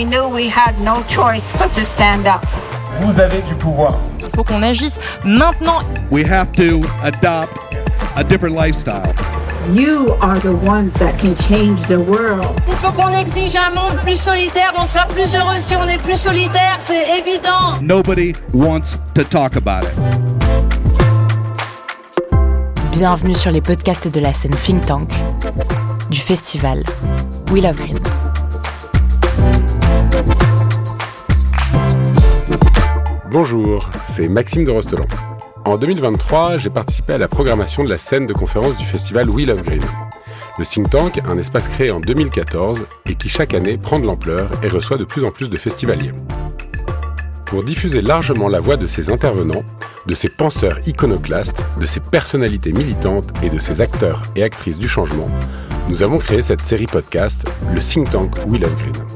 we knew we had no choice but to stand up. Vous avez du pouvoir. Il faut qu'on agisse maintenant. We have to adopt a different lifestyle. You are the ones that can change the world. Il faut qu'on exige un monde plus solidaire. On sera plus heureux si on est plus solidaire, c'est évident. Nobody wants to talk about it. Bienvenue sur les podcasts de la scène Think Tank du festival We Love Green. Bonjour, c'est Maxime de Rostelan. En 2023, j'ai participé à la programmation de la scène de conférence du festival We Love Green. Le think tank, un espace créé en 2014 et qui chaque année prend de l'ampleur et reçoit de plus en plus de festivaliers. Pour diffuser largement la voix de ces intervenants, de ces penseurs iconoclastes, de ces personnalités militantes et de ces acteurs et actrices du changement, nous avons créé cette série podcast, le think tank We Love Green.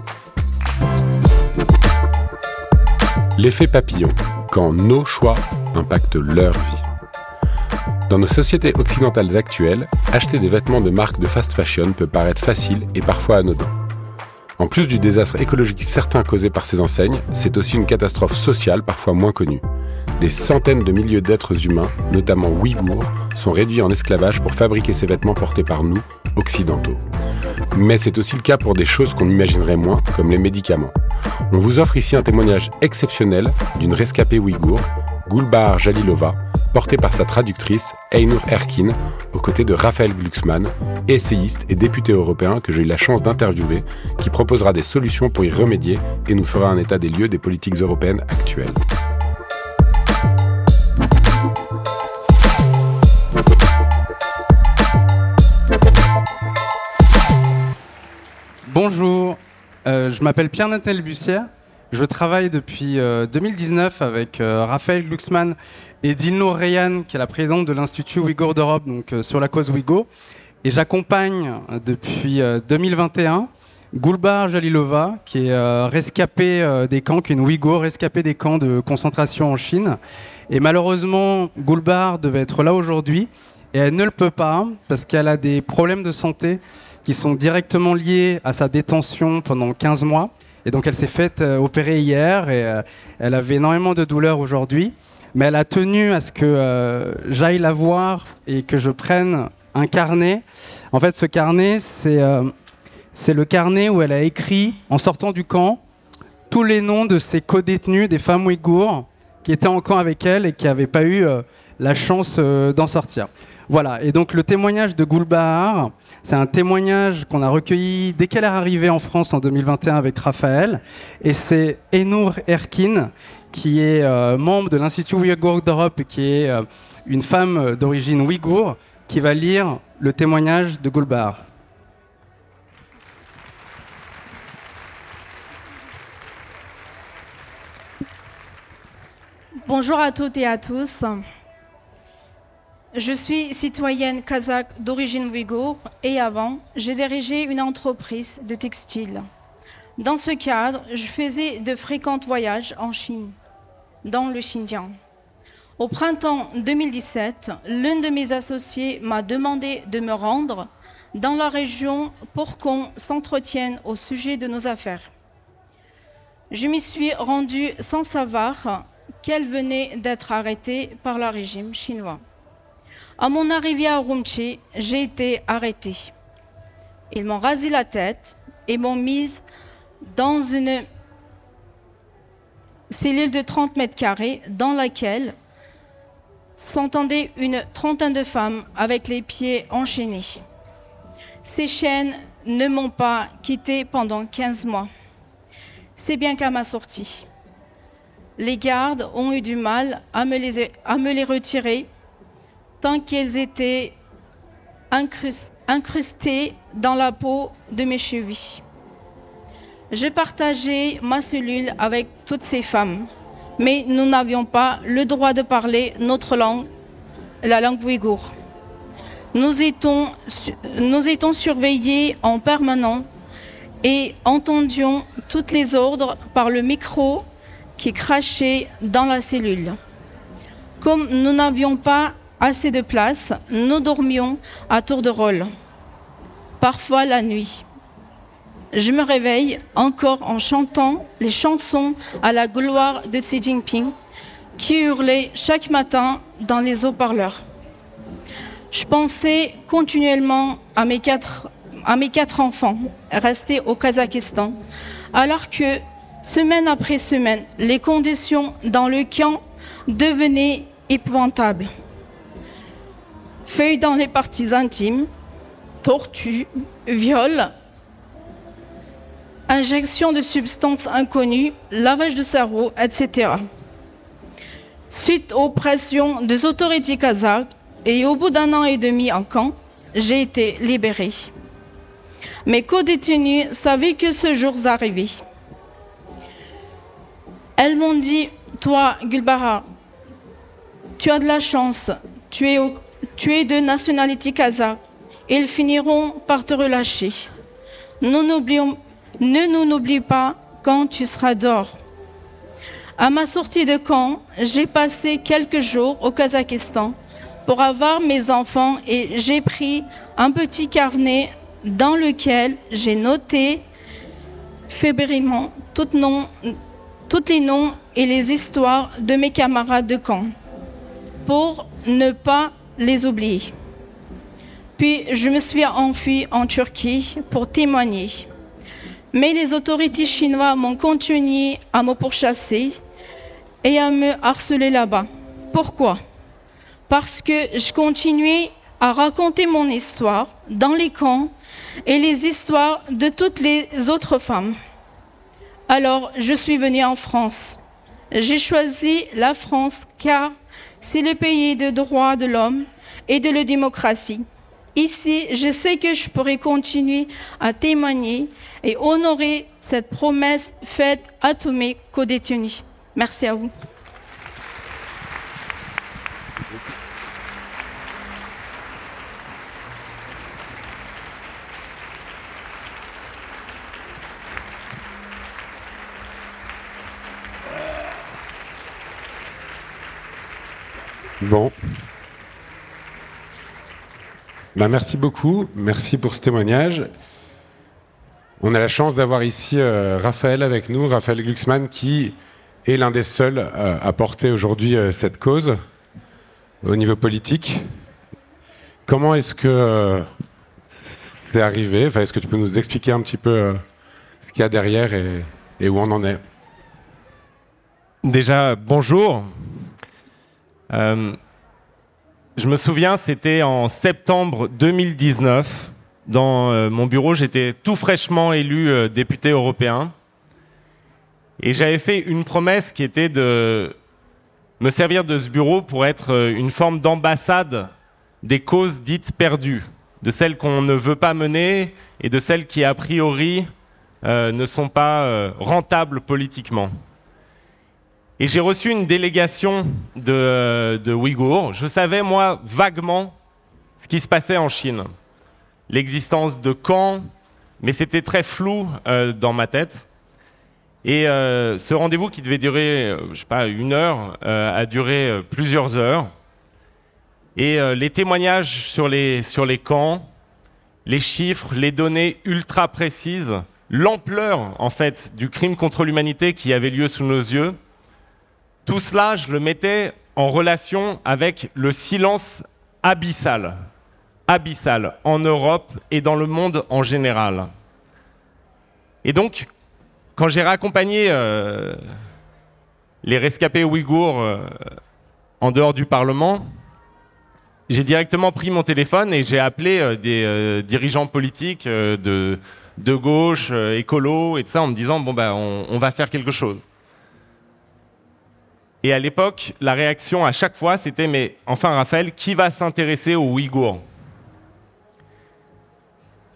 L'effet papillon, quand nos choix impactent leur vie. Dans nos sociétés occidentales actuelles, acheter des vêtements de marque de fast fashion peut paraître facile et parfois anodin. En plus du désastre écologique certain causé par ces enseignes, c'est aussi une catastrophe sociale parfois moins connue. Des centaines de milliers d'êtres humains, notamment ouïghours, sont réduits en esclavage pour fabriquer ces vêtements portés par nous, occidentaux. Mais c'est aussi le cas pour des choses qu'on imaginerait moins, comme les médicaments. On vous offre ici un témoignage exceptionnel d'une rescapée ouïghour, Gulbar Jalilova, portée par sa traductrice Einur Erkin, aux côtés de Raphaël Glucksmann, essayiste et député européen que j'ai eu la chance d'interviewer, qui proposera des solutions pour y remédier et nous fera un état des lieux des politiques européennes actuelles. Bonjour, euh, je m'appelle Pierre-Nathalie Bussière. Je travaille depuis euh, 2019 avec euh, Raphaël Glucksmann et Dilnour Reyan, qui est la présidente de l'Institut Ouïghour d'Europe, donc euh, sur la cause Ouïghour. Et j'accompagne euh, depuis euh, 2021 Gulbar Jalilova, qui est euh, rescapée euh, des camps, qui est une Ouïghour rescapée des camps de concentration en Chine. Et malheureusement, Gulbar devait être là aujourd'hui et elle ne le peut pas parce qu'elle a des problèmes de santé qui sont directement liés à sa détention pendant 15 mois. Et donc elle s'est faite euh, opérer hier et euh, elle avait énormément de douleurs aujourd'hui. Mais elle a tenu à ce que euh, j'aille la voir et que je prenne un carnet. En fait, ce carnet, c'est le carnet où elle a écrit, en sortant du camp, tous les noms de ses co-détenues, des femmes ouïghours, qui étaient en camp avec elle et qui n'avaient pas eu la chance d'en sortir. Voilà, et donc le témoignage de Gulbahar, c'est un témoignage qu'on a recueilli dès qu'elle est arrivée en France en 2021 avec Raphaël, et c'est Enour Erkin, qui est euh, membre de l'Institut Ouïghour d'Europe qui est euh, une femme d'origine ouïghour, qui va lire le témoignage de Gulbahar. Bonjour à toutes et à tous. Je suis citoyenne kazakh d'origine ouïghour et avant, j'ai dirigé une entreprise de textile. Dans ce cadre, je faisais de fréquents voyages en Chine, dans le Xinjiang. Au printemps 2017, l'un de mes associés m'a demandé de me rendre dans la région pour qu'on s'entretienne au sujet de nos affaires. Je m'y suis rendue sans savoir qu'elle venait d'être arrêtée par le régime chinois. À mon arrivée à Urumqi, j'ai été arrêtée. Ils m'ont rasé la tête et m'ont mise dans une cellule de 30 mètres carrés dans laquelle s'entendaient une trentaine de femmes avec les pieds enchaînés. Ces chaînes ne m'ont pas quittée pendant 15 mois. C'est bien qu'à ma sortie. Les gardes ont eu du mal à me les retirer tant qu'elles étaient incrus- incrustées dans la peau de mes chevilles. Je partageais ma cellule avec toutes ces femmes, mais nous n'avions pas le droit de parler notre langue, la langue ouïghour. Nous étions, nous étions surveillés en permanence et entendions tous les ordres par le micro qui crachait dans la cellule. Comme nous n'avions pas assez de place, nous dormions à tour de rôle, parfois la nuit. je me réveille encore en chantant les chansons à la gloire de Xi Jinping qui hurlait chaque matin dans les haut-parleurs. Je pensais continuellement à mes quatre, à mes quatre enfants restés au Kazakhstan, alors que semaine après semaine, les conditions dans le camp devenaient épouvantables. Feuilles dans les parties intimes, tortues, viols, injection de substances inconnues, lavage de cerveau, etc. Suite aux pressions des autorités kazakhs et au bout d'un an et demi en camp, j'ai été libérée. Mes co-détenus savaient que ce jour arrivait. Elles m'ont dit, toi, Gulbara, tu as de la chance, tu es, tu es de nationalité kazakh. Ils finiront par te relâcher. Ne nous n'oublie pas quand tu seras dehors. À ma sortie de camp, j'ai passé quelques jours au Kazakhstan pour avoir mes enfants et j'ai pris un petit carnet dans lequel j'ai noté fébrilement tous les noms et les histoires de mes camarades de camp pour ne pas les oublier. Puis je me suis enfuie en Turquie pour témoigner. Mais les autorités chinoises m'ont continué à me pourchasser et à me harceler là-bas. Pourquoi? Parce que je continuais à raconter mon histoire dans les camps et les histoires de toutes les autres femmes. Alors, je suis venue en France. J'ai choisi la France car c'est le pays de droits de l'homme et de la démocratie. Ici, je sais que je pourrai continuer à témoigner et honorer cette promesse faite à tous mes co-détenus. Merci à vous. Bon, ben, merci beaucoup, merci pour ce témoignage. On a la chance d'avoir ici euh, Raphaël avec nous, Raphaël Glucksmann, qui est l'un des seuls euh, à porter aujourd'hui euh, cette cause au niveau politique. Comment est-ce que c'est arrivé? Enfin, Est-ce que tu peux nous expliquer un petit peu ce qu'il y a derrière et, et, où on en est? Déjà, bonjour. Je me souviens, c'était en septembre 2019. Dans euh, mon bureau, j'étais tout fraîchement élu euh, député européen. Et j'avais fait une promesse qui était de me servir de ce bureau pour être euh, une forme d'ambassade des causes dites perdues, de celles qu'on ne veut pas mener et de celles qui, a priori, ne sont pas rentables politiquement. Et j'ai reçu une délégation de, Ouïghours. Je savais, moi, vaguement ce qui se passait en Chine. L'existence de camps, mais c'était très flou euh, dans ma tête. Et euh, ce rendez-vous qui devait durer, euh, je sais pas, une heure, a duré plusieurs heures. Et les témoignages sur les, sur les camps, les chiffres, les données ultra précises, l'ampleur, en fait, du crime contre l'humanité qui avait lieu sous nos yeux, tout cela, je le mettais en relation avec le silence abyssal, abyssal en Europe et dans le monde en général. Et donc, quand j'ai raccompagné euh, les rescapés ouïghours euh, en dehors du Parlement, j'ai directement pris mon téléphone et j'ai appelé euh, des dirigeants politiques de, de gauche, écolo et tout ça, en me disant bon ben, on va faire quelque chose. Et à l'époque, la réaction à chaque fois, c'était mais enfin Raphaël, qui va s'intéresser aux Ouïghours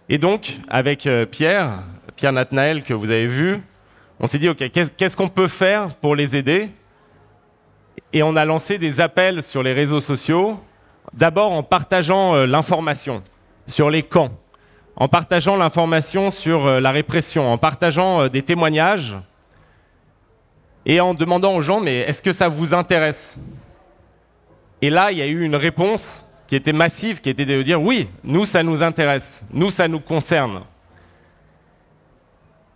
Et donc, avec euh, Pierre, Pierre Natnael que vous avez vu, on s'est dit ok, qu'est-ce qu'on peut faire pour les aider? Et on a lancé des appels sur les réseaux sociaux, d'abord en partageant euh, l'information sur les camps, en partageant l'information sur euh, la répression, en partageant des témoignages et en demandant aux gens, mais est-ce que ça vous intéresse? Et là, il y a eu une réponse qui était massive, qui était de dire, oui, nous, ça nous intéresse, nous, ça nous concerne.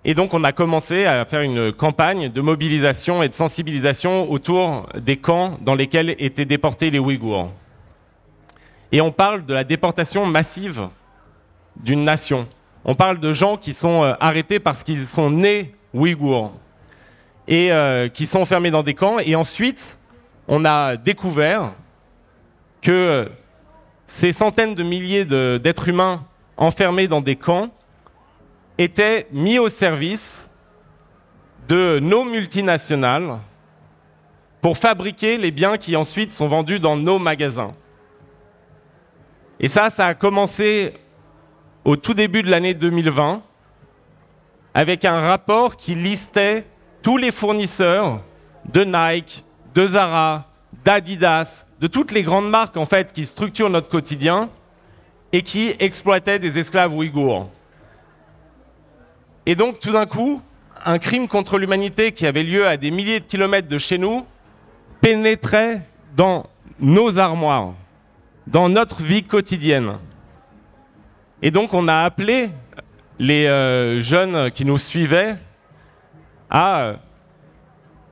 Et donc on a commencé à faire une campagne de mobilisation et de sensibilisation autour des camps dans lesquels étaient déportés les Ouïghours. Et on parle de la déportation massive d'une nation. On parle de gens qui sont euh, arrêtés parce qu'ils sont nés Ouïghours et euh, qui sont enfermés dans des camps. Et ensuite, on a découvert que ces centaines de milliers d'êtres humains enfermés dans des camps étaient mis au service de nos multinationales pour fabriquer les biens qui ensuite sont vendus dans nos magasins. Et ça, ça a commencé au tout début de l'année 2020 avec un rapport qui listait tous les fournisseurs de Nike, de Zara, d'Adidas, de toutes les grandes marques en fait qui structurent notre quotidien et qui exploitaient des esclaves ouïghours. Et donc tout d'un coup, un crime contre l'humanité qui avait lieu à des milliers de kilomètres de chez nous pénétrait dans nos armoires, dans notre vie quotidienne. Et donc on a appelé les euh, jeunes qui nous suivaient à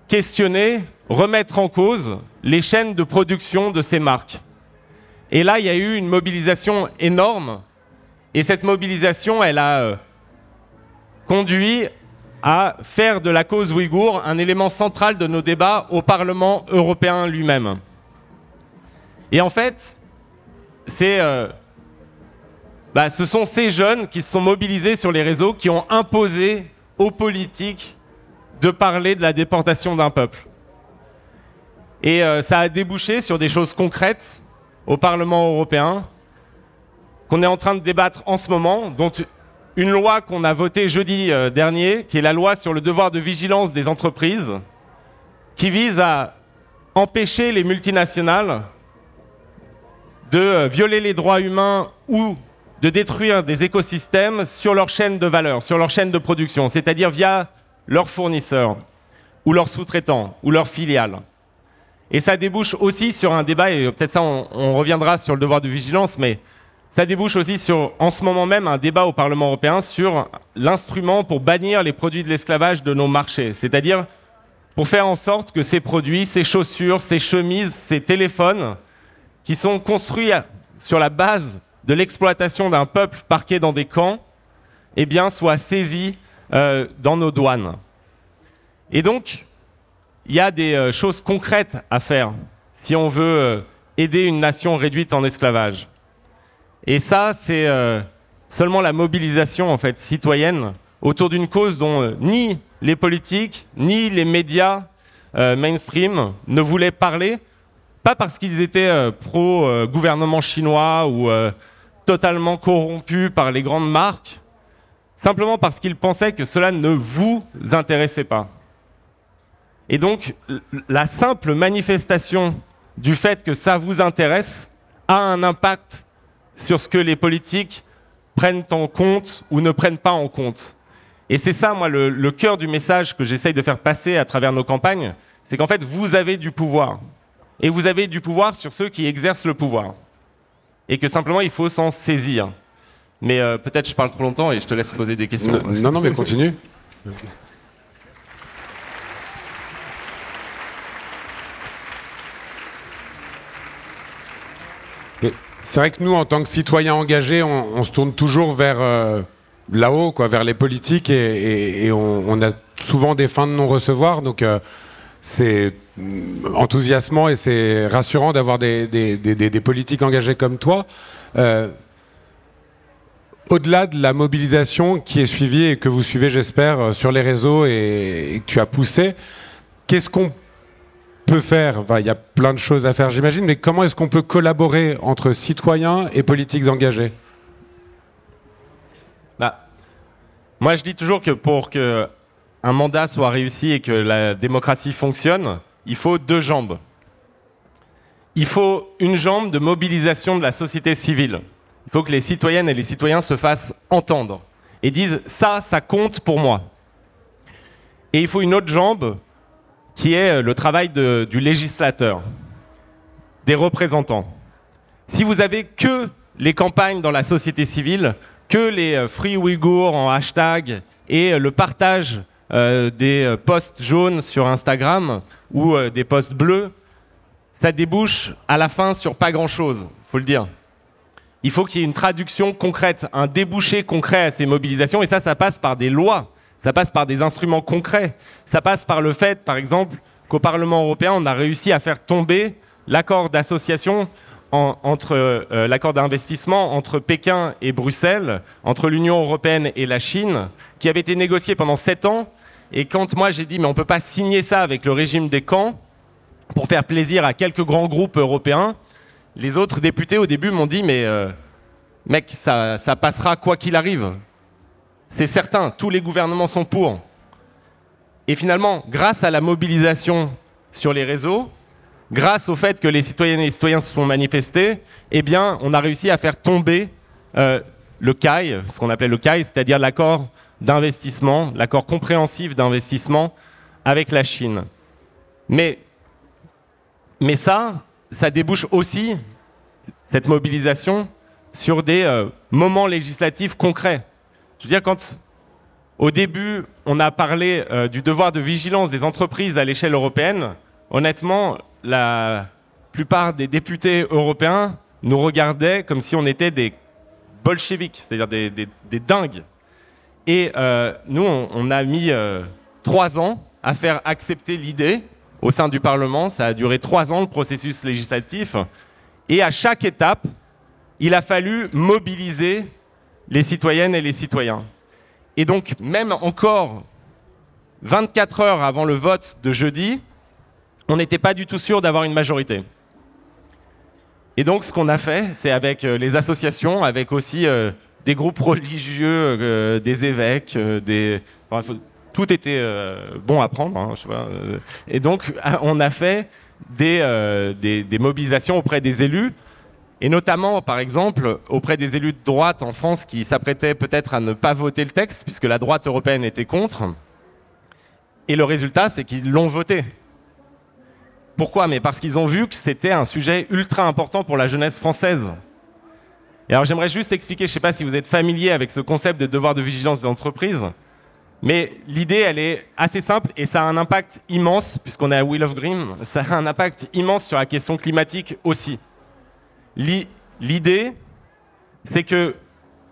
questionner, remettre en cause les chaînes de production de ces marques. Et là, il y a eu une mobilisation énorme. Et cette mobilisation, elle a euh, conduit à faire de la cause ouïghour un élément central de nos débats au Parlement européen lui-même. Et en fait, euh, bah, ce sont ces jeunes qui se sont mobilisés sur les réseaux qui ont imposé aux politiques de parler de la déportation d'un peuple. Et euh, ça a débouché sur des choses concrètes au Parlement européen qu'on est en train de débattre en ce moment, dont une loi qu'on a votée jeudi euh, dernier, qui est la loi sur le devoir de vigilance des entreprises, qui vise à empêcher les multinationales de euh, violer les droits humains ou de détruire des écosystèmes sur leur chaîne de valeur, sur leur chaîne de production, c'est-à-dire via leurs fournisseurs, ou leurs sous-traitants, ou leurs filiales. Et ça débouche aussi sur un débat, et peut-être ça on, reviendra sur le devoir de vigilance, mais ça débouche aussi sur, en ce moment même, un débat au Parlement européen sur l'instrument pour bannir les produits de l'esclavage de nos marchés. C'est-à-dire pour faire en sorte que ces produits, ces chaussures, ces chemises, ces téléphones, qui sont construits sur la base de l'exploitation d'un peuple parqué dans des camps, eh bien, soient saisis euh, dans nos douanes. Et donc, il y a des euh, choses concrètes à faire si on veut euh, aider une nation réduite en esclavage. Et ça, c'est seulement la mobilisation en fait citoyenne autour d'une cause dont ni les politiques ni les médias mainstream ne voulaient parler, pas parce qu'ils étaient pro gouvernement chinois ou totalement corrompus par les grandes marques, simplement parce qu'ils pensaient que cela ne vous intéressait pas. Et donc, la simple manifestation du fait que ça vous intéresse a un impact sur ce que les politiques prennent en compte ou ne prennent pas en compte. Et c'est ça, moi, le, cœur du message que j'essaye de faire passer à travers nos campagnes, c'est qu'en fait, vous avez du pouvoir. Et vous avez du pouvoir sur ceux qui exercent le pouvoir. Et que simplement, il faut s'en saisir. Mais euh, peut-être je parle trop longtemps et je te laisse poser des questions. Non, non, mais continue. C'est vrai que nous, en tant que citoyens engagés, on, se tourne toujours vers euh, là-haut, quoi, vers les politiques, et, on, a souvent des fins de non-recevoir. Donc, euh, c'est enthousiasmant et c'est rassurant d'avoir des, des, politiques engagés comme toi au-delà de la mobilisation qui est suivie et que vous suivez, j'espère, euh, sur les réseaux et, que tu as poussé, qu'est-ce qu'on peut faire? Il y a plein de choses à faire, j'imagine, mais comment est-ce qu'on peut collaborer entre citoyens et politiques engagés? Bah, Moi, je dis toujours que pour que un mandat soit réussi et que la démocratie fonctionne, il faut deux jambes. Il faut une jambe de mobilisation de la société civile. Il faut que les citoyennes et les citoyens se fassent entendre et disent ça, ça compte pour moi. Et il faut une autre jambe qui est le travail du législateur, des représentants. Si vous avez que les campagnes dans la société civile, que les euh, Free Ouïghours en hashtag et le partage des posts jaunes sur Instagram ou des posts bleus, ça débouche à la fin sur pas grand-chose, faut le dire. Il faut qu'il y ait une traduction concrète, un débouché concret à ces mobilisations, et ça, ça passe par des lois, ça passe par des instruments concrets, ça passe par le fait, par exemple, qu'au Parlement européen, on a réussi à faire tomber l'accord d'association entre euh, l'accord d'investissement entre Pékin et Bruxelles, entre l'Union européenne et la Chine, qui avait été négocié pendant sept ans. Et quand moi j'ai dit mais on ne peut pas signer ça avec le régime des camps pour faire plaisir à quelques grands groupes européens, les autres députés au début m'ont dit mais euh, mec ça, passera quoi qu'il arrive. C'est certain, tous les gouvernements sont pour. Et finalement, grâce à la mobilisation sur les réseaux, grâce au fait que les citoyennes et les citoyens se sont manifestés, eh bien, on a réussi à faire tomber euh, le CAI, ce qu'on appelait le CAI, c'est-à-dire l'accord d'investissement, l'accord compréhensif d'investissement avec la Chine. Mais, mais ça, ça débouche aussi, cette mobilisation, sur des euh, moments législatifs concrets. Je veux dire, quand au début, on a parlé euh, du devoir de vigilance des entreprises à l'échelle européenne, honnêtement, la plupart des députés européens nous regardaient comme si on était des bolcheviks, c'est-à-dire des, dingues. Et euh, nous, on, a mis trois ans à faire accepter l'idée au sein du Parlement. Ça a duré trois ans, le processus législatif. Et à chaque étape, il a fallu mobiliser les citoyennes et les citoyens. Et donc, même encore 24 heures avant le vote de jeudi, on n'était pas du tout sûr d'avoir une majorité. Et donc ce qu'on a fait, c'est avec euh, les associations, avec aussi euh, des groupes religieux, euh, des évêques, des... tout était bon à prendre. Hein, et donc on a fait des, des, mobilisations auprès des élus, et notamment par exemple auprès des élus de droite en France qui s'apprêtaient peut-être à ne pas voter le texte, puisque la droite européenne était contre. Et le résultat, c'est qu'ils l'ont voté. Pourquoi? Mais parce qu'ils ont vu que c'était un sujet ultra important pour la jeunesse française. Et alors j'aimerais juste expliquer, je ne sais pas si vous êtes familier avec ce concept de devoir de vigilance des entreprises, mais l'idée, elle est assez simple et ça a un impact immense, puisqu'on est à Wheel of Green, ça a un impact immense sur la question climatique aussi. L'idée, c'est que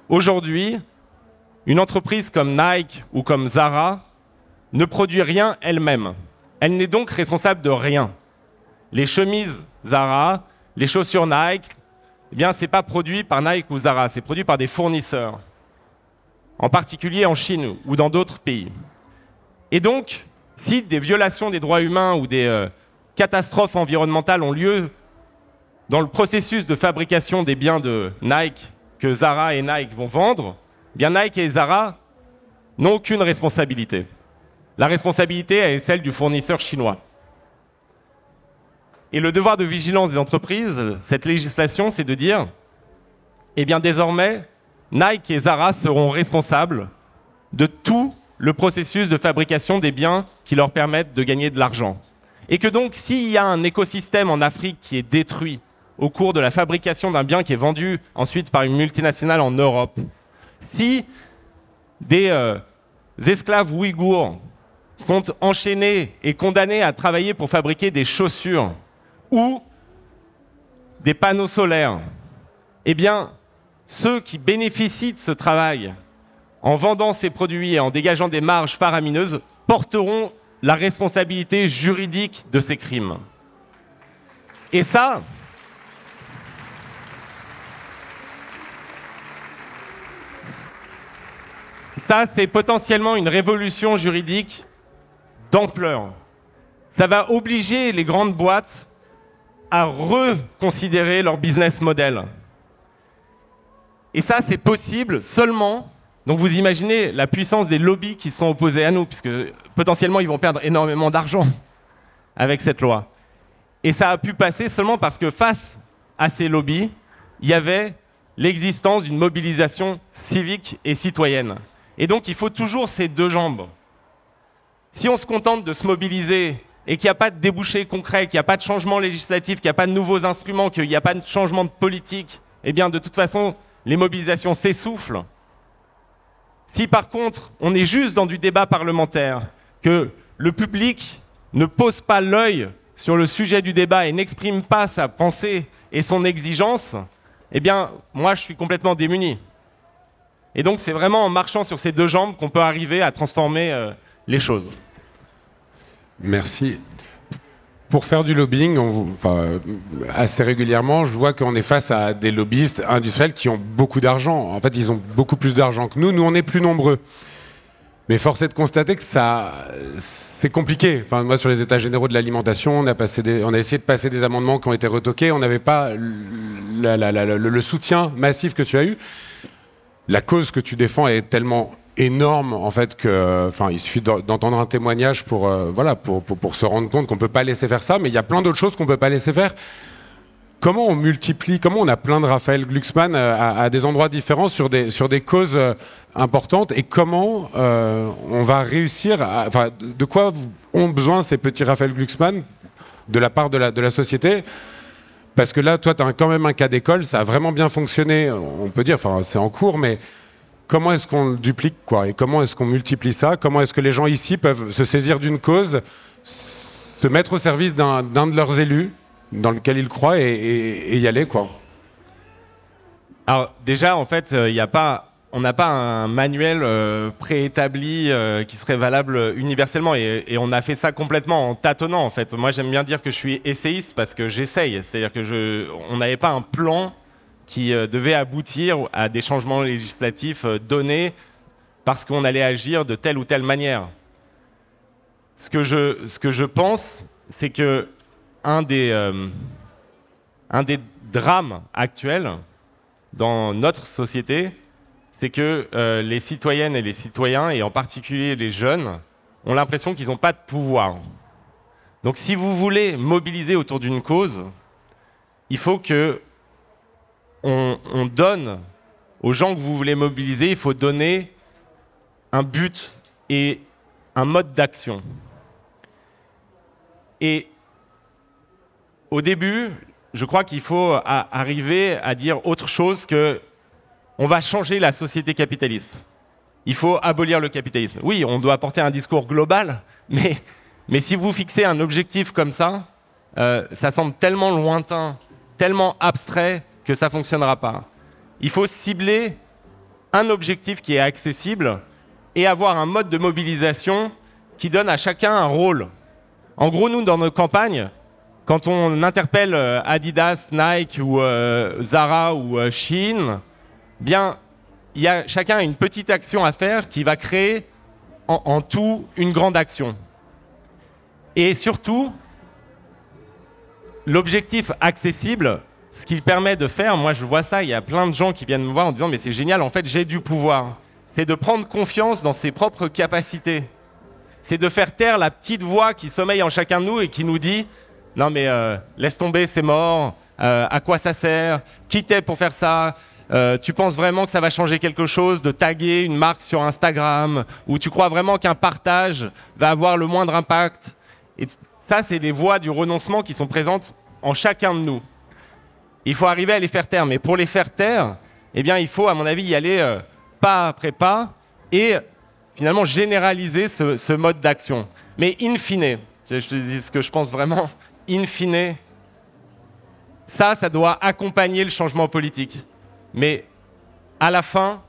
aujourd'hui, une entreprise comme Nike ou comme Zara ne produit rien elle-même. Elle n'est donc responsable de rien les chemises Zara, les chaussures Nike, eh bien, c'est pas produit par Nike ou Zara, c'est produit par des fournisseurs, en particulier en Chine ou dans d'autres pays. Et donc, si des violations des droits humains ou des euh, catastrophes environnementales ont lieu dans le processus de fabrication des biens de Nike que Zara et Nike vont vendre, eh bien Nike et Zara n'ont aucune responsabilité. La responsabilité est celle du fournisseur chinois. Et le devoir de vigilance des entreprises, cette législation, c'est de dire, eh bien désormais, Nike et Zara seront responsables de tout le processus de fabrication des biens qui leur permettent de gagner de l'argent. Et que donc, s'il y a un écosystème en Afrique qui est détruit au cours de la fabrication d'un bien qui est vendu ensuite par une multinationale en Europe, si des euh, esclaves ouïghours sont enchaînés et condamnés à travailler pour fabriquer des chaussures ou des panneaux solaires, eh bien, ceux qui bénéficient de ce travail en vendant ces produits et en dégageant des marges faramineuses porteront la responsabilité juridique de ces crimes. Et ça, ça c'est potentiellement une révolution juridique d'ampleur. Ça va obliger les grandes boîtes à reconsidérer leur business model. Et ça, c'est possible seulement. Donc vous imaginez la puissance des lobbies qui sont opposés à nous, puisque potentiellement ils vont perdre énormément d'argent avec cette loi. Et ça a pu passer seulement parce que face à ces lobbies, il y avait l'existence d'une mobilisation civique et citoyenne. Et donc il faut toujours ces deux jambes. Si on se contente de se mobiliser et qu'il n'y a pas de débouché concret, qu'il n'y a pas de changement législatif, qu'il n'y a pas de nouveaux instruments, qu'il n'y a pas de changement de politique, eh bien, de toute façon, les mobilisations s'essoufflent. Si par contre on est juste dans du débat parlementaire, que le public ne pose pas l'œil sur le sujet du débat et n'exprime pas sa pensée et son exigence, eh bien, moi, je suis complètement démuni. Et donc, c'est vraiment en marchant sur ces deux jambes qu'on peut arriver à transformer euh, les choses. Merci. Pour faire du lobbying, on, enfin, assez régulièrement, je vois qu'on est face à des lobbyistes industriels qui ont beaucoup d'argent. En fait, ils ont beaucoup plus d'argent que nous. Nous, on est plus nombreux. Mais force est de constater que ça, c'est compliqué. Enfin, moi, sur les états généraux de l'alimentation, on a essayé de passer des amendements qui ont été retoqués. On n'avait pas le, soutien massif que tu as eu. La cause que tu défends est tellement énorme en fait que, enfin, il suffit d'entendre un témoignage pour, euh, voilà, pour, pour, se rendre compte qu'on peut pas laisser faire ça. Mais il y a plein d'autres choses qu'on peut pas laisser faire. Comment on multiplie, comment on a plein de Raphaël Glucksmann euh, à, des endroits différents sur des, sur des causes euh, importantes et comment on va réussir, enfin, de quoi ont besoin ces petits Raphaël Glucksmann de la part de la, de la société? Parce que là, toi, tu as quand même un cas d'école, ça a vraiment bien fonctionné, on peut dire, enfin, c'est en cours, mais comment est-ce qu'on duplique quoi Et comment est-ce qu'on multiplie ça Comment est-ce que les gens ici peuvent se saisir d'une cause, se mettre au service d'un de leurs élus dans lequel il croit et, y aller quoi. Alors déjà en fait il n'y a pas on n'a pas un manuel euh, préétabli euh, qui serait valable universellement et, on a fait ça complètement en tâtonnant en fait. Moi j'aime bien dire que je suis essayiste parce que j'essaye, c'est-à-dire que je, on n'avait pas un plan qui euh, devait aboutir à des changements législatifs donnés parce qu'on allait agir de telle ou telle manière. Ce que je, ce que je pense, c'est que un des, euh, un des drames actuels dans notre société, c'est que euh, les citoyennes et les citoyens, et en particulier les jeunes, ont l'impression qu'ils n'ont pas de pouvoir. Donc si vous voulez mobiliser autour d'une cause, il faut que on, on, donne aux gens que vous voulez mobiliser, il faut donner un but et un mode d'action. Et au début, je crois qu'il faut arriver à dire autre chose que on va changer la société capitaliste. Il faut abolir le capitalisme. Oui, on doit apporter un discours global, mais, mais si vous fixez un objectif comme ça, euh, ça semble tellement lointain, tellement abstrait que ça ne fonctionnera pas. Il faut cibler un objectif qui est accessible et avoir un mode de mobilisation qui donne à chacun un rôle. En gros, nous, dans nos campagnes, quand on interpelle euh, Adidas, Nike ou euh, Zara ou euh, Shein, bien, y a chacun une petite action à faire qui va créer en, tout une grande action. Et surtout, l'objectif accessible, ce qu'il permet de faire, moi je vois ça, il y a plein de gens qui viennent me voir en disant mais c'est génial, en fait j'ai du pouvoir. C'est de prendre confiance dans ses propres capacités. C'est de faire taire la petite voix qui sommeille en chacun de nous et qui nous dit non mais euh, laisse tomber, c'est mort, euh, à quoi ça sert, qui t'es pour faire ça euh, tu penses vraiment que ça va changer quelque chose de taguer une marque sur Instagram ou tu crois vraiment qu'un partage va avoir le moindre impact? Et ça, c'est les voies du renoncement qui sont présentes en chacun de nous. Il faut arriver à les faire taire, mais pour les faire taire, eh il faut, à mon avis, y aller pas après pas et finalement généraliser ce, ce mode d'action. Mais in fine, je te dis ce que je pense vraiment, in fine, ça, ça doit accompagner le changement politique. Mais à la fin,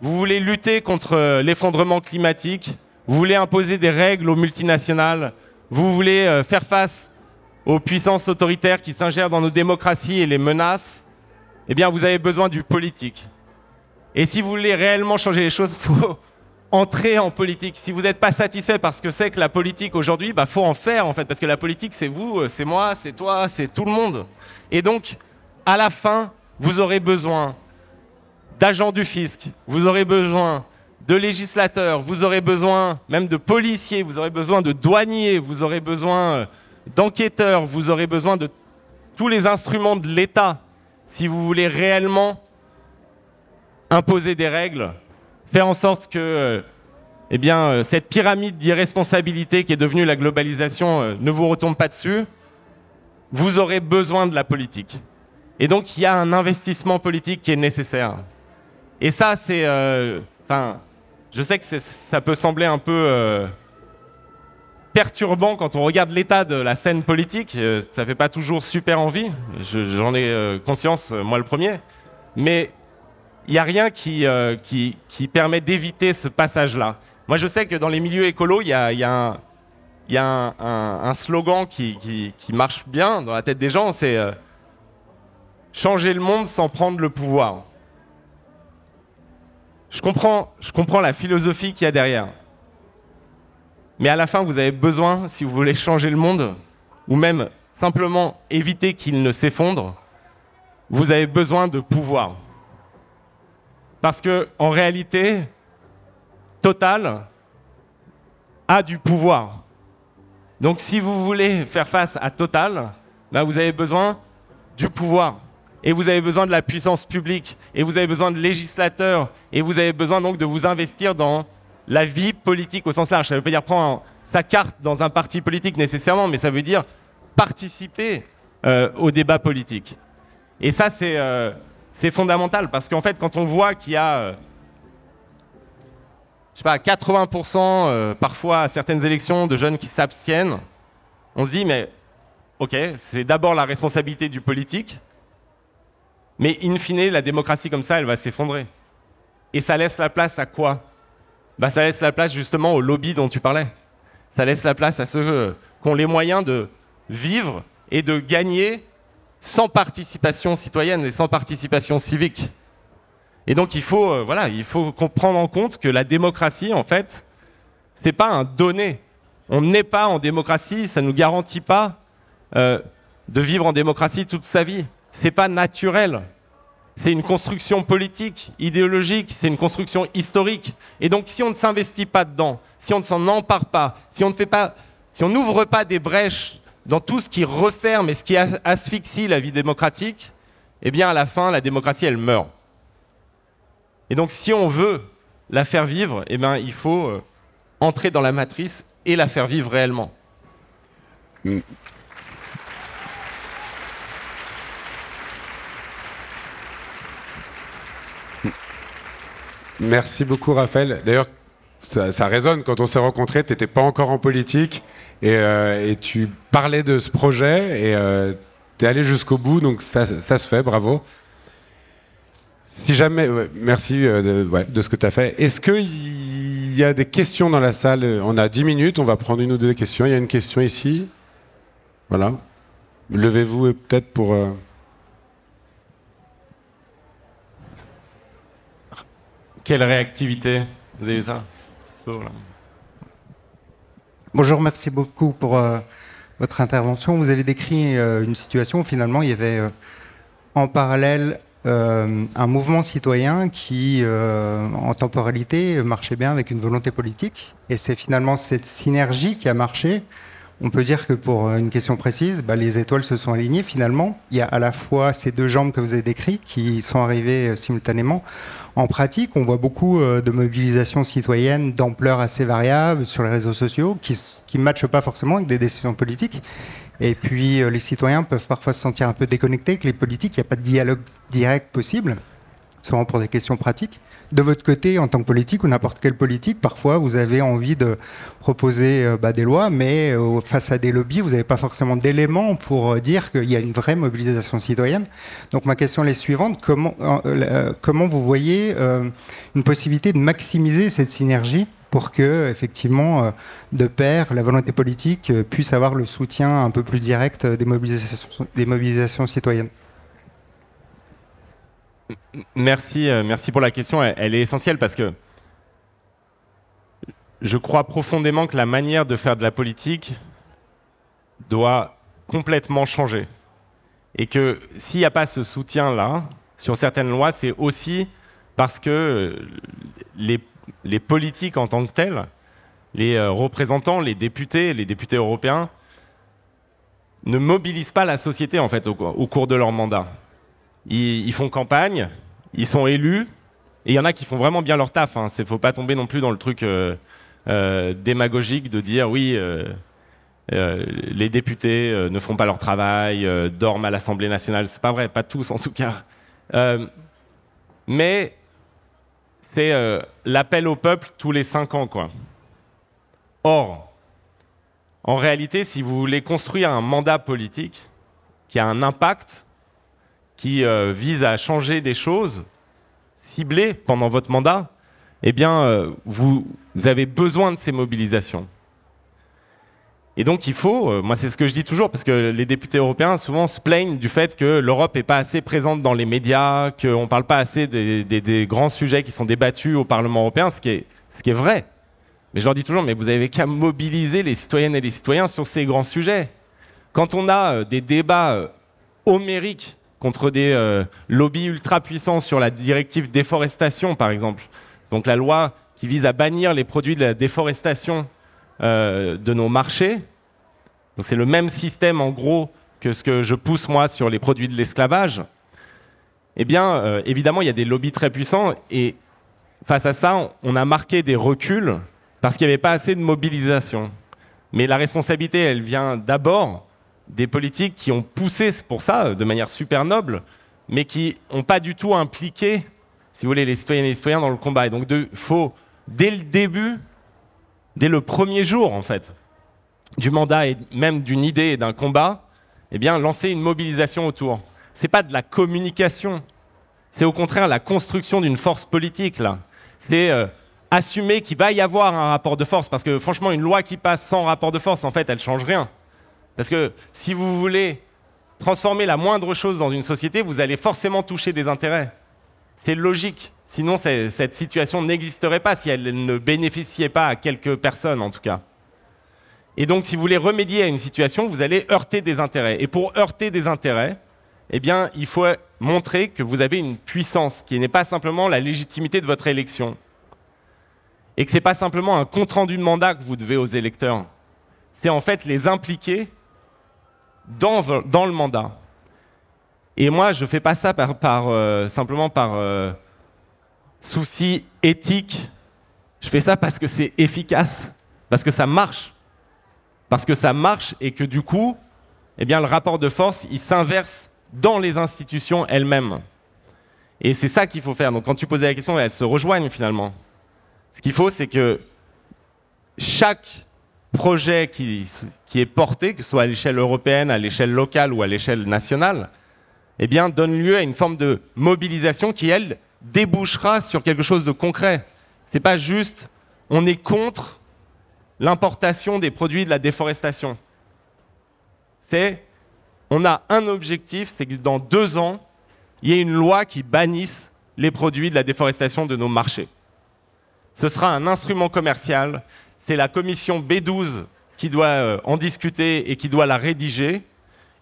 vous voulez lutter contre l'effondrement climatique, vous voulez imposer des règles aux multinationales, vous voulez euh, faire face aux puissances autoritaires qui s'ingèrent dans nos démocraties et les menacent, eh bien vous avez besoin du politique. Et si vous voulez réellement changer les choses, il faut entrer en politique. Si vous n'êtes pas satisfait parce que c'est que la politique aujourd'hui, bah faut en faire en fait, parce que la politique c'est vous, euh, c'est moi, c'est toi, c'est tout le monde. Et donc, à la fin, vous aurez besoin d'agents du fisc, vous aurez besoin de législateurs, vous aurez besoin même de policiers, vous aurez besoin de douaniers, vous aurez besoin d'enquêteurs, vous aurez besoin de tous les instruments de l'État si vous voulez réellement imposer des règles faire en sorte que euh, eh euh, cette pyramide d'irresponsabilité qui est devenue la globalisation euh, ne vous retombe pas dessus, vous aurez besoin de la politique. Et donc il y a un investissement politique qui est nécessaire. Et ça, c'est Enfin, je sais que ça peut sembler un peu perturbant quand on regarde l'état de la scène politique. Euh, ça fait pas toujours super envie. J'en ai euh, conscience, moi le premier. Mais il n'y a rien qui, qui, permet d'éviter ce passage-là. Moi, je sais que dans les milieux écolos, il y a, un, slogan qui, qui, qui, marche bien dans la tête des gens, c'est changer le monde sans prendre le pouvoir. Je comprends, je comprends la philosophie qu'il y a derrière. Mais à la fin, vous avez besoin, si vous voulez changer le monde, ou même simplement éviter qu'il ne s'effondre, vous avez besoin de pouvoir. Parce que, en réalité, Total a du pouvoir. Donc, si vous voulez faire face à Total, ben, vous avez besoin du pouvoir et vous avez besoin de la puissance publique, et vous avez besoin de législateurs, et vous avez besoin donc de vous investir dans la vie politique au sens large. Ça ne veut pas dire prendre sa carte dans un parti politique nécessairement, mais ça veut dire participer euh, au débat politique. Et ça, c'est euh, fondamental, parce qu'en fait, quand on voit qu'il y a, euh, je sais pas, 80% parfois à certaines élections de jeunes qui s'abstiennent, on se dit, mais ok, c'est d'abord la responsabilité du politique, mais in fine, la démocratie comme ça, elle va s'effondrer. Et ça laisse la place à quoi? Bah, Ça laisse la place justement au lobby dont tu parlais. Ça laisse la place à ceux qui ont les moyens de vivre et de gagner sans participation citoyenne et sans participation civique. Et donc il faut, euh, voilà, il faut prendre en compte que la démocratie, en fait, c'est pas un donné. On n'est pas en démocratie, ça ne nous garantit pas euh, de vivre en démocratie toute sa vie c'est pas naturel. C'est une construction politique, idéologique, c'est une construction historique. Et donc, si on ne s'investit pas dedans, si on ne s'en empare pas, si on ne fait pas, si on n'ouvre pas des brèches dans tout ce qui referme et ce qui asphyxie la vie démocratique, eh bien, à la fin, la démocratie, elle meurt. Et donc, si on veut la faire vivre, eh bien, il faut euh, entrer dans la matrice et la faire vivre réellement. Merci beaucoup, Raphaël. D'ailleurs, ça, résonne. Quand on s'est rencontrés, tu n'étais pas encore en politique euh, et, tu parlais de ce projet et euh, tu es allé jusqu'au bout, donc ça, se fait, bravo. Si jamais, merci euh, de, ce que tu as fait. Est-ce qu'il y a des questions dans la salle? On a 10 minutes, on va prendre une ou deux questions. Il y a une question ici? Voilà. Levez-vous peut-être pour. Quelle réactivité Vous avez ça Bonjour, merci beaucoup pour euh, votre intervention. Vous avez décrit euh, une situation où finalement il y avait euh, en parallèle un mouvement citoyen qui, en temporalité, marchait bien avec une volonté politique. Et c'est finalement cette synergie qui a marché. On peut dire que pour une question précise, bah, les étoiles se sont alignées finalement. Il y a à la fois ces deux jambes que vous avez décrites qui sont arrivées simultanément. En pratique, on voit beaucoup euh, de mobilisations citoyennes d'ampleur assez variable sur les réseaux sociaux qui ne matchent pas forcément avec des décisions politiques. Et puis, euh, les citoyens peuvent parfois se sentir un peu déconnectés avec les politiques. Il n'y a pas de dialogue direct possible, souvent pour des questions pratiques de votre côté, en tant que politique ou n'importe quelle politique, parfois vous avez envie de proposer euh, bah, des lois, mais euh, face à des lobbies, vous n'avez pas forcément d'éléments pour euh, dire qu'il y a une vraie mobilisation citoyenne. Donc ma question est la suivante comment, vous voyez une possibilité de maximiser cette synergie pour que, effectivement, de pair, la volonté politique puisse avoir le soutien un peu plus direct des mobilisations citoyennes? Merci, euh, merci pour la question. Elle, est essentielle parce que je crois profondément que la manière de faire de la politique doit complètement changer. Et que s'il n'y a pas ce soutien-là sur certaines lois, c'est aussi parce que les, les, politiques en tant que tels, les euh, représentants, les députés, les députés européens, ne mobilisent pas la société en fait au cours de leur mandat ils, font campagne, ils sont élus, et il y en a qui font vraiment bien leur taf. Il hein. ne faut pas tomber non plus dans le truc euh, euh, démagogique de dire oui, euh, les députés ne font pas leur travail, dorment à l'Assemblée nationale. C'est pas vrai, pas tous en tout cas. mais c'est l'appel au peuple tous les cinq ans. Quoi. Or, en réalité, si vous voulez construire un mandat politique qui a un impact, qui euh, vise à changer des choses ciblées pendant votre mandat, eh bien, euh, vous avez besoin de ces mobilisations. Et donc il faut, euh, moi c'est ce que je dis toujours, parce que les députés européens souvent se plaignent du fait que l'Europe n'est pas assez présente dans les médias, qu'on ne parle pas assez des, grands sujets qui sont débattus au Parlement européen, ce qui est, ce qui est vrai. Mais je leur dis toujours, mais vous avez qu'à mobiliser les citoyennes et les citoyens sur ces grands sujets. Quand on a des débats homériques contre des euh, lobbies ultra puissants sur la directive déforestation, par exemple, donc la loi qui vise à bannir les produits de la déforestation euh, de nos marchés, donc c'est le même système en gros que ce que je pousse moi sur les produits de l'esclavage, eh bien euh, évidemment il y a des lobbies très puissants et face à ça on a marqué des reculs parce qu'il n'y avait pas assez de mobilisation. Mais la responsabilité elle vient d'abord des politiques qui ont poussé pour ça de manière super noble, mais qui n'ont pas du tout impliqué, si vous voulez, les citoyennes et les citoyens dans le combat. Et donc il faut dès le début dès le premier jour en fait du mandat et même d'une idée et d'un combat, eh bien lancer une mobilisation autour. C'est pas de la communication, c'est au contraire la construction d'une force politique là. C'est euh, assumer qu'il va y avoir un rapport de force parce que franchement une loi qui passe sans rapport de force en fait elle change rien. Parce que si vous voulez transformer la moindre chose dans une société, vous allez forcément toucher des intérêts. C'est logique. Sinon, cette situation n'existerait pas si elle ne bénéficiait pas à quelques personnes, en tout cas. Et donc, si vous voulez remédier à une situation, vous allez heurter des intérêts. Et pour heurter des intérêts, eh bien, il faut montrer que vous avez une puissance qui n'est pas simplement la légitimité de votre élection. Et que ce n'est pas simplement un compte-rendu de mandat que vous devez aux électeurs. C'est en fait les impliquer dans, le mandat. Et moi, je ne fais pas ça par, euh, simplement par euh, souci éthique. Je fais ça parce que c'est efficace, parce que ça marche. Parce que ça marche et que du coup, eh bien, le rapport de force, il s'inverse dans les institutions elles-mêmes. Et c'est ça qu'il faut faire. Donc quand tu posais la question, elles se rejoignent finalement. Ce qu'il faut, c'est que chaque projet qui, est porté, que ce soit à l'échelle européenne, à l'échelle locale ou à l'échelle nationale, eh bien, donne lieu à une forme de mobilisation qui, elle, débouchera sur quelque chose de concret. C'est pas juste on est contre l'importation des produits de la déforestation. C'est on a un objectif, c'est que dans deux ans, il y ait une loi qui bannisse les produits de la déforestation de nos marchés. Ce sera un instrument commercial. C'est la commission B12 qui doit euh, en discuter et qui doit la rédiger,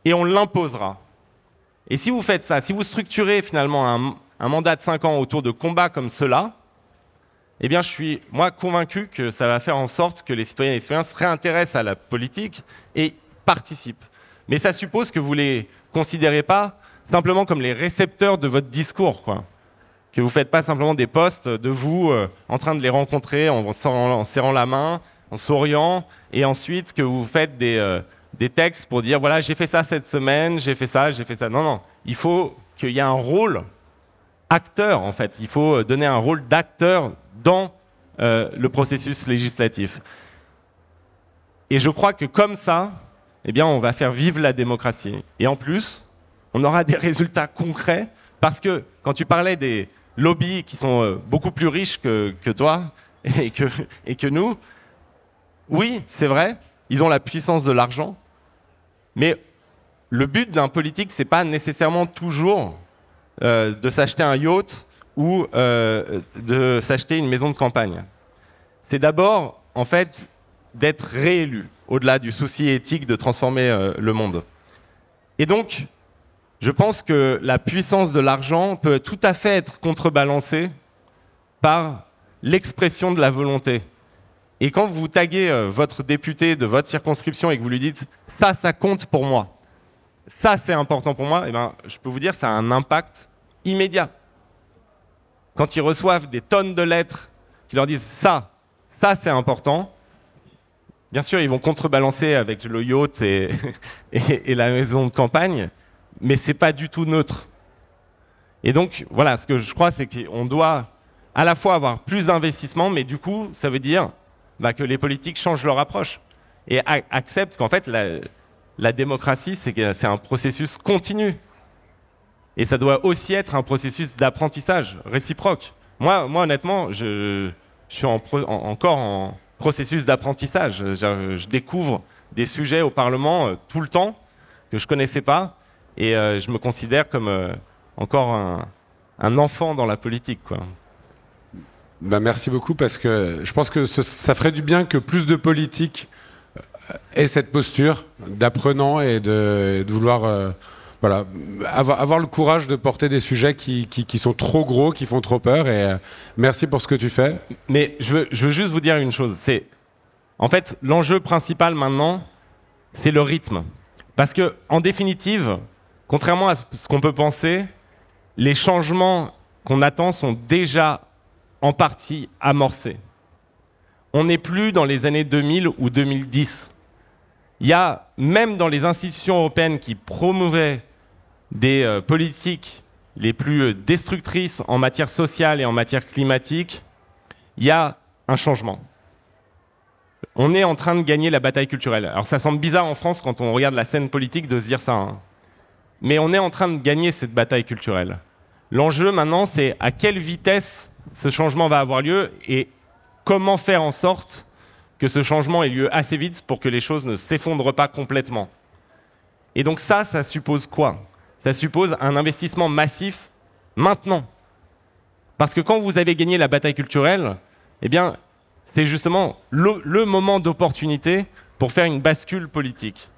et on l'imposera. Et si vous faites ça, si vous structurez finalement un, mandat de 5 ans autour de combats comme cela, eh bien, je suis, moi, convaincu que ça va faire en sorte que les citoyennes et les citoyens se réintéressent à la politique et participent. Mais ça suppose que vous ne les considérez pas simplement comme les récepteurs de votre discours, quoi. Que vous ne faites pas simplement des postes de vous euh, en train de les rencontrer en, serrant, la main, en souriant, et ensuite que vous faites des, euh, des textes pour dire voilà, j'ai fait ça cette semaine, j'ai fait ça, j'ai fait ça. Non, non. Il faut qu'il y ait un rôle acteur, en fait. Il faut donner un rôle d'acteur dans euh, le processus législatif. Et je crois que comme ça, eh bien, on va faire vivre la démocratie. Et en plus, on aura des résultats concrets parce que quand tu parlais des lobbies qui sont euh, beaucoup plus riches que, toi et que, nous, oui, c'est vrai, ils ont la puissance de l'argent, mais le but d'un politique, c'est pas nécessairement toujours euh, de s'acheter un yacht ou euh, de s'acheter une maison de campagne. C'est d'abord, en fait, d'être réélu, au-delà du souci éthique de transformer le monde. Et donc, je pense que la puissance de l'argent peut tout à fait être contrebalancée par l'expression de la volonté. Et quand vous taguez euh, votre député de votre circonscription et que vous lui dites ça, ça compte pour moi, ça c'est important pour moi, eh ben, je peux vous dire ça a un impact immédiat. Quand ils reçoivent des tonnes de lettres qui leur disent ça, ça c'est important, bien sûr ils vont contrebalancer avec le yacht et, et la maison de campagne, mais c'est pas du tout neutre. Et donc voilà, ce que je crois c'est qu'on doit à la fois avoir plus d'investissement, mais du coup, ça veut dire bah, que les politiques changent leur approche et acceptent qu'en fait, la, démocratie, c'est un processus continu. Et ça doit aussi être un processus d'apprentissage réciproque. Moi, moi honnêtement, je, suis encore en processus d'apprentissage. Je, découvre des sujets au Parlement euh, tout le temps que je ne connaissais pas. Et euh, je me considère comme euh, encore un, enfant dans la politique. Quoi. Ben merci beaucoup parce que je pense que ça ferait du bien que plus de politiques aient cette posture d'apprenant et de, vouloir voilà, avoir, avoir, le courage de porter des sujets qui, qui, sont trop gros, qui font trop peur. Et euh, merci pour ce que tu fais. Mais je veux, je veux juste vous dire une chose. C'est en fait l'enjeu principal maintenant, c'est le rythme. Parce que en définitive, contrairement à ce qu'on peut penser, les changements qu'on attend sont déjà en partie amorcés. On n'est plus dans les années 2000 ou 2010. Il y a, même dans les institutions européennes qui promouvaient des euh, politiques les plus euh, destructrices en matière sociale et en matière climatique, il y a un changement. On est en train de gagner la bataille culturelle. Alors ça semble bizarre en France quand on regarde la scène politique de se dire ça. Hein. Mais on est en train de gagner cette bataille culturelle. L'enjeu maintenant, c'est à quelle vitesse ce changement va avoir lieu et comment faire en sorte que ce changement ait lieu assez vite pour que les choses ne s'effondrent pas complètement. Et donc ça, ça suppose quoi? Ça suppose un investissement massif maintenant. Parce que quand vous avez gagné la bataille culturelle, eh bien, c'est justement le, moment d'opportunité pour faire une bascule politique.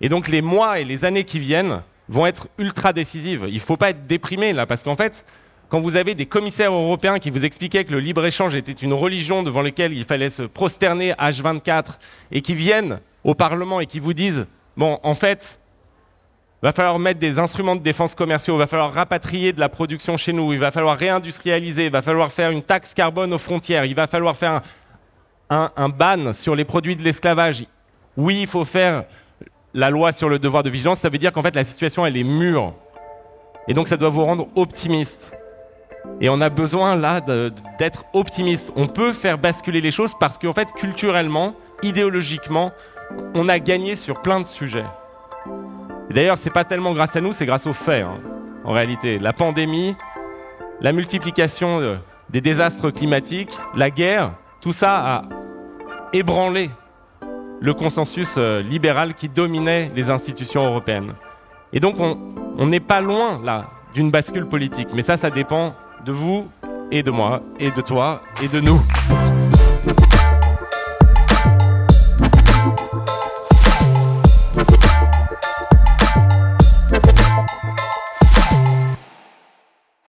Et donc les mois et les années qui viennent vont être ultra décisives. Il ne faut pas être déprimé là, parce qu'en fait, quand vous avez des commissaires européens qui vous expliquaient que le libre-échange était une religion devant laquelle il fallait se prosterner H24, et qui viennent au Parlement et qui vous disent, bon, en fait, il va falloir mettre des instruments de défense commerciaux, il va falloir rapatrier de la production chez nous, il va falloir réindustrialiser, il va falloir faire une taxe carbone aux frontières, il va falloir faire un, ban sur les produits de l'esclavage. Oui, il faut faire la loi sur le devoir de vigilance, ça veut dire qu'en fait la situation elle est mûre. Et donc ça doit vous rendre optimiste. Et on a besoin là d'être optimiste. On peut faire basculer les choses parce qu'en fait culturellement, idéologiquement, on a gagné sur plein de sujets. Et d'ailleurs, c'est pas tellement grâce à nous, c'est grâce aux faits, hein, en réalité. La pandémie, la multiplication euh, des désastres climatiques, la guerre, tout ça a ébranlé le consensus euh, libéral qui dominait les institutions européennes. Et donc, on n'est pas loin, là, d'une bascule politique. Mais ça, ça dépend de vous et de moi, et de toi et de nous.